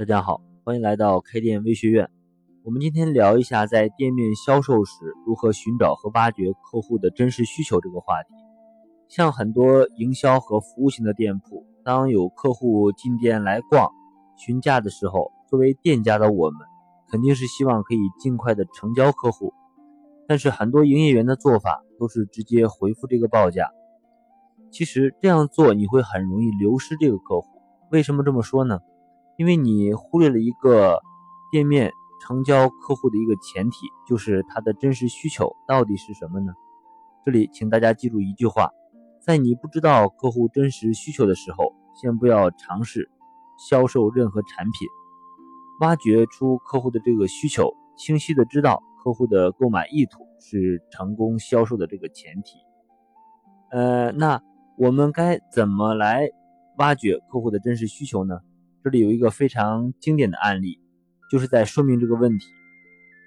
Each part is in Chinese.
大家好，欢迎来到开店微学院。我们今天聊一下在店面销售时如何寻找和挖掘客户的真实需求这个话题。像很多营销和服务型的店铺，当有客户进店来逛、询价的时候，作为店家的我们肯定是希望可以尽快的成交客户。但是很多营业员的做法都是直接回复这个报价。其实这样做你会很容易流失这个客户。为什么这么说呢？因为你忽略了一个店面成交客户的一个前提，就是他的真实需求到底是什么呢？这里请大家记住一句话：在你不知道客户真实需求的时候，先不要尝试销售任何产品。挖掘出客户的这个需求，清晰的知道客户的购买意图，是成功销售的这个前提。呃，那我们该怎么来挖掘客户的真实需求呢？这里有一个非常经典的案例，就是在说明这个问题。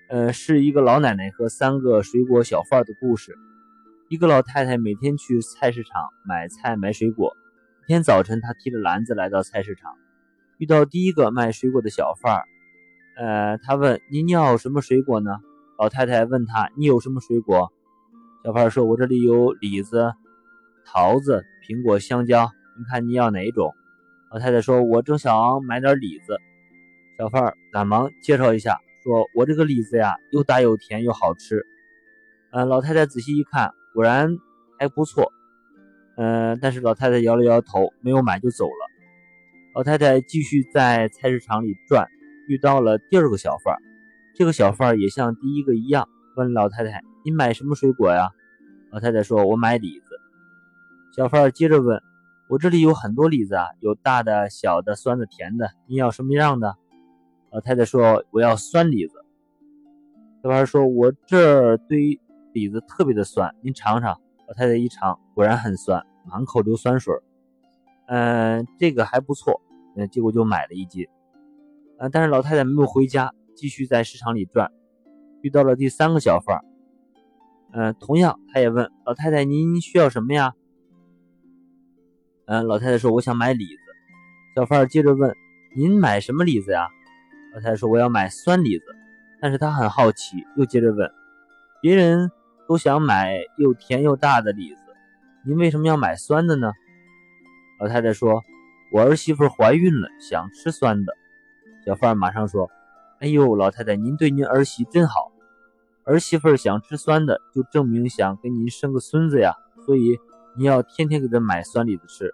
呃，是一个老奶奶和三个水果小贩的故事。一个老太太每天去菜市场买菜买水果。一天早晨，她提着篮子来到菜市场，遇到第一个卖水果的小贩儿。呃，他问：“您要什么水果呢？”老太太问他：“你有什么水果？”小贩说：“我这里有李子、桃子、苹果、香蕉，您看你要哪一种？”老太太说：“我正想买点李子。”小贩赶忙介绍一下，说：“我这个李子呀，又大又甜又好吃。”嗯，老太太仔细一看，果然还不错。嗯，但是老太太摇了摇头，没有买就走了。老太太继续在菜市场里转，遇到了第二个小贩。这个小贩也像第一个一样，问老太太：“你买什么水果呀？”老太太说：“我买李子。”小贩接着问。我这里有很多李子啊，有大的、小的、酸的、甜的，你要什么样的？老太太说：“我要酸李子。”小孩说：“我这堆李子特别的酸，您尝尝。”老太太一尝，果然很酸，满口流酸水。嗯，这个还不错。嗯，结果就买了一斤。嗯，但是老太太没有回家，继续在市场里转，遇到了第三个小贩。嗯，同样，他也问老太太：“您需要什么呀？”嗯，老太太说：“我想买李子。”小贩接着问：“您买什么李子呀？”老太太说：“我要买酸李子。”但是他很好奇，又接着问：“别人都想买又甜又大的李子，您为什么要买酸的呢？”老太太说：“我儿媳妇怀孕了，想吃酸的。”小贩马上说：“哎呦，老太太，您对您儿媳真好，儿媳妇想吃酸的，就证明想给您生个孙子呀，所以。”你要天天给他买酸李子吃，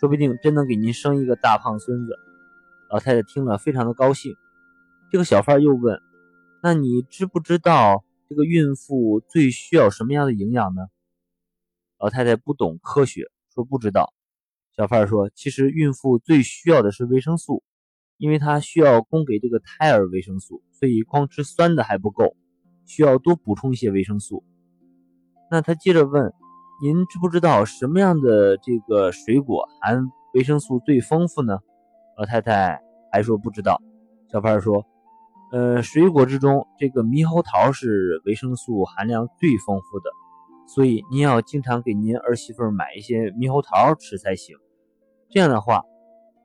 说不定真能给您生一个大胖孙子。老太太听了非常的高兴。这个小贩又问：“那你知不知道这个孕妇最需要什么样的营养呢？”老太太不懂科学，说不知道。小贩说：“其实孕妇最需要的是维生素，因为她需要供给这个胎儿维生素，所以光吃酸的还不够，需要多补充一些维生素。”那他接着问。您知不知道什么样的这个水果含维生素最丰富呢？老太太还说不知道。小贩说：“呃，水果之中，这个猕猴桃是维生素含量最丰富的，所以您要经常给您儿媳妇买一些猕猴桃吃才行。这样的话，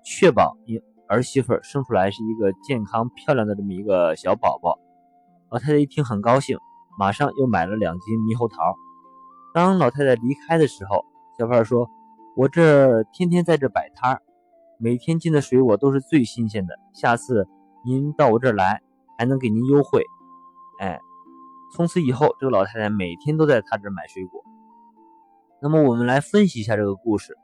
确保您儿媳妇生出来是一个健康漂亮的这么一个小宝宝。”老太太一听很高兴，马上又买了两斤猕猴桃。当老太太离开的时候，小贩说：“我这天天在这摆摊儿每天进的水果都是最新鲜的。下次您到我这儿来，还能给您优惠。”哎，从此以后，这个老太太每天都在他这儿买水果。那么，我们来分析一下这个故事。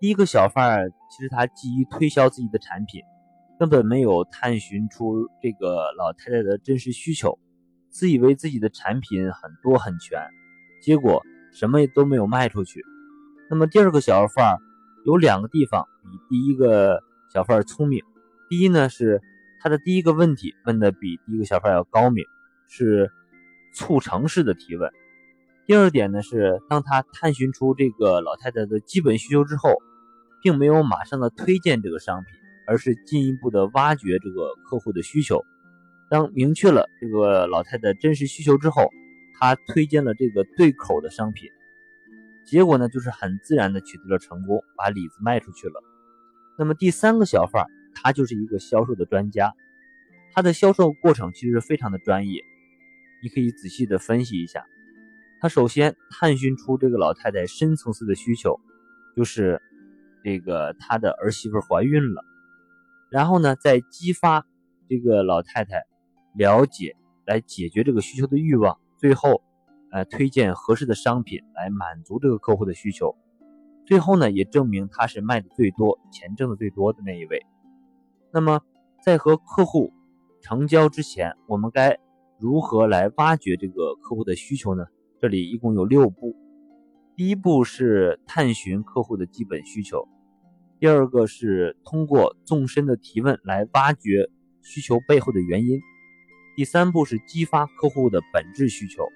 第一个小贩其实他急于推销自己的产品，根本没有探寻出这个老太太的真实需求，自以为自己的产品很多很全，结果。什么都没有卖出去。那么第二个小贩儿有两个地方比第一个小贩儿聪明。第一呢是他的第一个问题问的比第一个小贩要高明，是促成式的提问。第二点呢是当他探寻出这个老太太的基本需求之后，并没有马上的推荐这个商品，而是进一步的挖掘这个客户的需求。当明确了这个老太太真实需求之后。他推荐了这个对口的商品，结果呢，就是很自然的取得了成功，把李子卖出去了。那么第三个小贩他就是一个销售的专家，他的销售过程其实非常的专业，你可以仔细的分析一下。他首先探寻出这个老太太深层次的需求，就是这个她的儿媳妇怀孕了，然后呢，再激发这个老太太了解来解决这个需求的欲望，最后，呃，推荐合适的商品来满足这个客户的需求，最后呢，也证明他是卖的最多、钱挣的最多的那一位。那么，在和客户成交之前，我们该如何来挖掘这个客户的需求呢？这里一共有六步，第一步是探寻客户的基本需求，第二个是通过纵深的提问来挖掘需求背后的原因，第三步是激发客户的本质需求，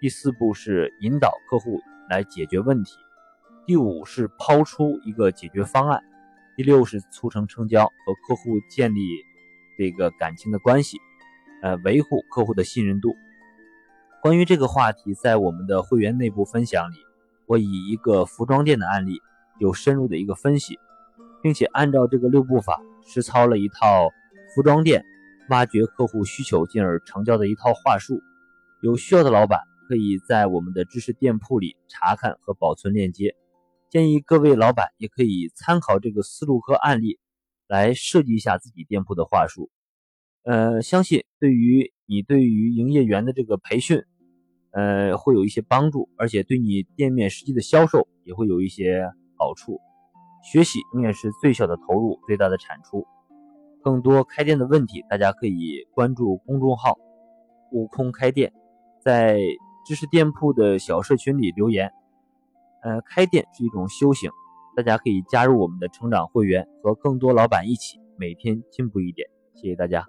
第四步是引导客户来解决问题，第五是抛出一个解决方案，第六是促成成交和客户建立这个感情的关系，呃，维护客户的信任度。关于这个话题，在我们的会员内部分享里，我以一个服装店的案例有深入的一个分析，并且按照这个六步法实操了一套服装店挖掘客户需求进而成交的一套话术。有需要的老板可以在我们的知识店铺里查看和保存链接。建议各位老板也可以参考这个思路和案例来设计一下自己店铺的话术。呃，相信对于你对于营业员的这个培训。呃，会有一些帮助，而且对你店面实际的销售也会有一些好处。学习永远是最小的投入，最大的产出。更多开店的问题，大家可以关注公众号“悟空开店”，在知识店铺的小社群里留言。呃，开店是一种修行，大家可以加入我们的成长会员，和更多老板一起每天进步一点。谢谢大家。